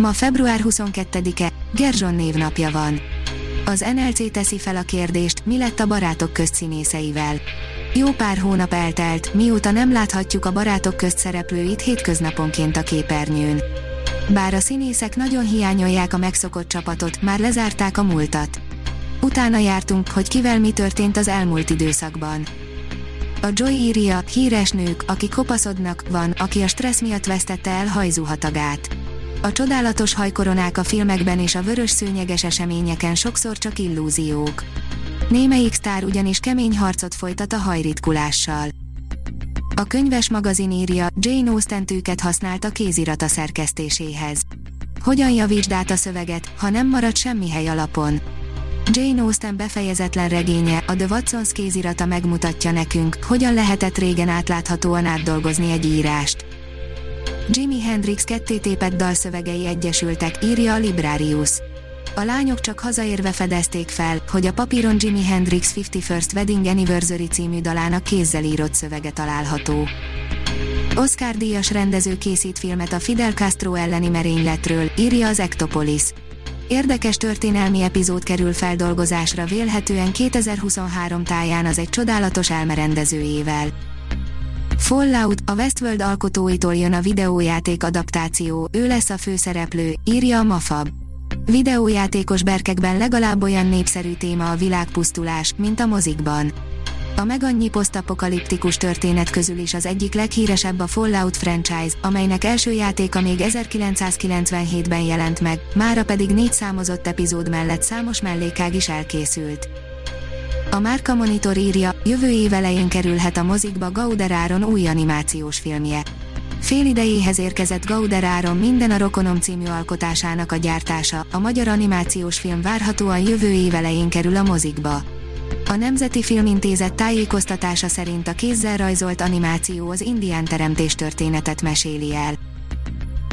Ma február 22-e, Gerzson névnapja van. Az NLC teszi fel a kérdést, mi lett a barátok közt színészeivel. Jó pár hónap eltelt, mióta nem láthatjuk a barátok közt szereplőit hétköznaponként a képernyőn. Bár a színészek nagyon hiányolják a megszokott csapatot, már lezárták a múltat. Utána jártunk, hogy kivel mi történt az elmúlt időszakban. A Joy írja, híres nők, akik kopaszodnak, van, aki a stressz miatt vesztette el hajzuhatagát. A csodálatos hajkoronák a filmekben és a vörös szőnyeges eseményeken sokszor csak illúziók. Némelyik sztár ugyanis kemény harcot folytat a hajritkulással. A könyves magazin írja, Jane Austen tűket használt a kézirata szerkesztéséhez. Hogyan javítsd át a szöveget, ha nem marad semmi hely alapon? Jane Austen befejezetlen regénye, a The Watsons kézirata megmutatja nekünk, hogyan lehetett régen átláthatóan átdolgozni egy írást. Jimi Hendrix kettétépett dalszövegei egyesültek, írja a Librarius. A lányok csak hazaérve fedezték fel, hogy a papíron Jimi Hendrix 51st Wedding Anniversary című dalának kézzel írott szövege található. Oscar díjas rendező készít filmet a Fidel Castro elleni merényletről, írja az Ectopolis. Érdekes történelmi epizód kerül feldolgozásra vélhetően 2023 táján az egy csodálatos elmerendezőjével. Fallout, a Westworld alkotóitól jön a videójáték adaptáció, ő lesz a főszereplő, írja a Mafab. Videójátékos berkekben legalább olyan népszerű téma a világpusztulás, mint a mozikban. A meg annyi posztapokaliptikus történet közül is az egyik leghíresebb a Fallout franchise, amelynek első játéka még 1997-ben jelent meg, mára pedig négy számozott epizód mellett számos mellékág is elkészült. A Márka Monitor írja, jövő év elején kerülhet a mozikba Gauder Áron új animációs filmje. Fél idejéhez érkezett Gauder Áron minden a Rokonom című alkotásának a gyártása, a magyar animációs film várhatóan jövő év elején kerül a mozikba. A Nemzeti Filmintézet tájékoztatása szerint a kézzel rajzolt animáció az indián teremtés történetet meséli el.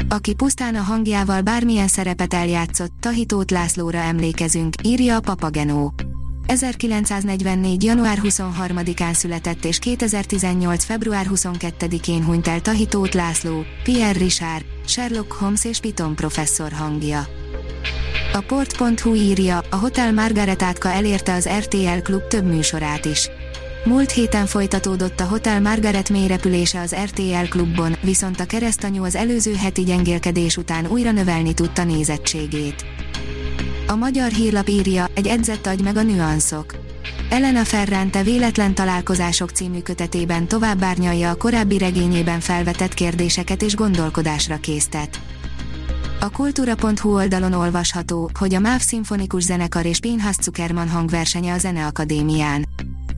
Aki pusztán a hangjával bármilyen szerepet eljátszott, Tahitót Lászlóra emlékezünk, írja a Papagenó. 1944. január 23-án született és 2018. február 22-én hunyt el Tahitót László, Pierre Richard, Sherlock Holmes és Piton professzor hangja. A port.hu írja, a Hotel Margaret átka elérte az RTL Klub több műsorát is. Múlt héten folytatódott a Hotel Margaret mélyrepülése az RTL Klubban, viszont a keresztanyú az előző heti gyengélkedés után újra növelni tudta nézettségét. A magyar hírlap írja, egy edzett agy meg a nüanszok. Elena Ferrante véletlen találkozások című kötetében tovább árnyalja a korábbi regényében felvetett kérdéseket és gondolkodásra késztet. A kultúra.hu oldalon olvasható, hogy a MÁV Szimfonikus Zenekar és Pinhas Zuckerman hangversenye a Zeneakadémián.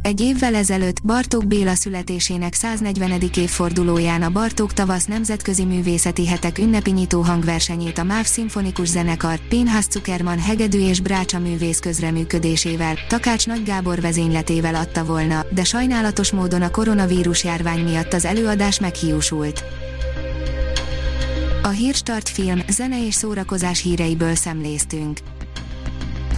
Egy évvel ezelőtt Bartók Béla születésének 140. évfordulóján a Bartók Tavasz Nemzetközi Művészeti Hetek ünnepi nyitó hangversenyét a MÁV Szimfonikus Zenekar, Pinhas Zuckerman hegedű és brácsa művész közreműködésével, Takács Nagy Gábor vezényletével adta volna, de sajnálatos módon a koronavírus járvány miatt az előadás meghiúsult. A Hírstart film, zene és szórakozás híreiből szemléztünk.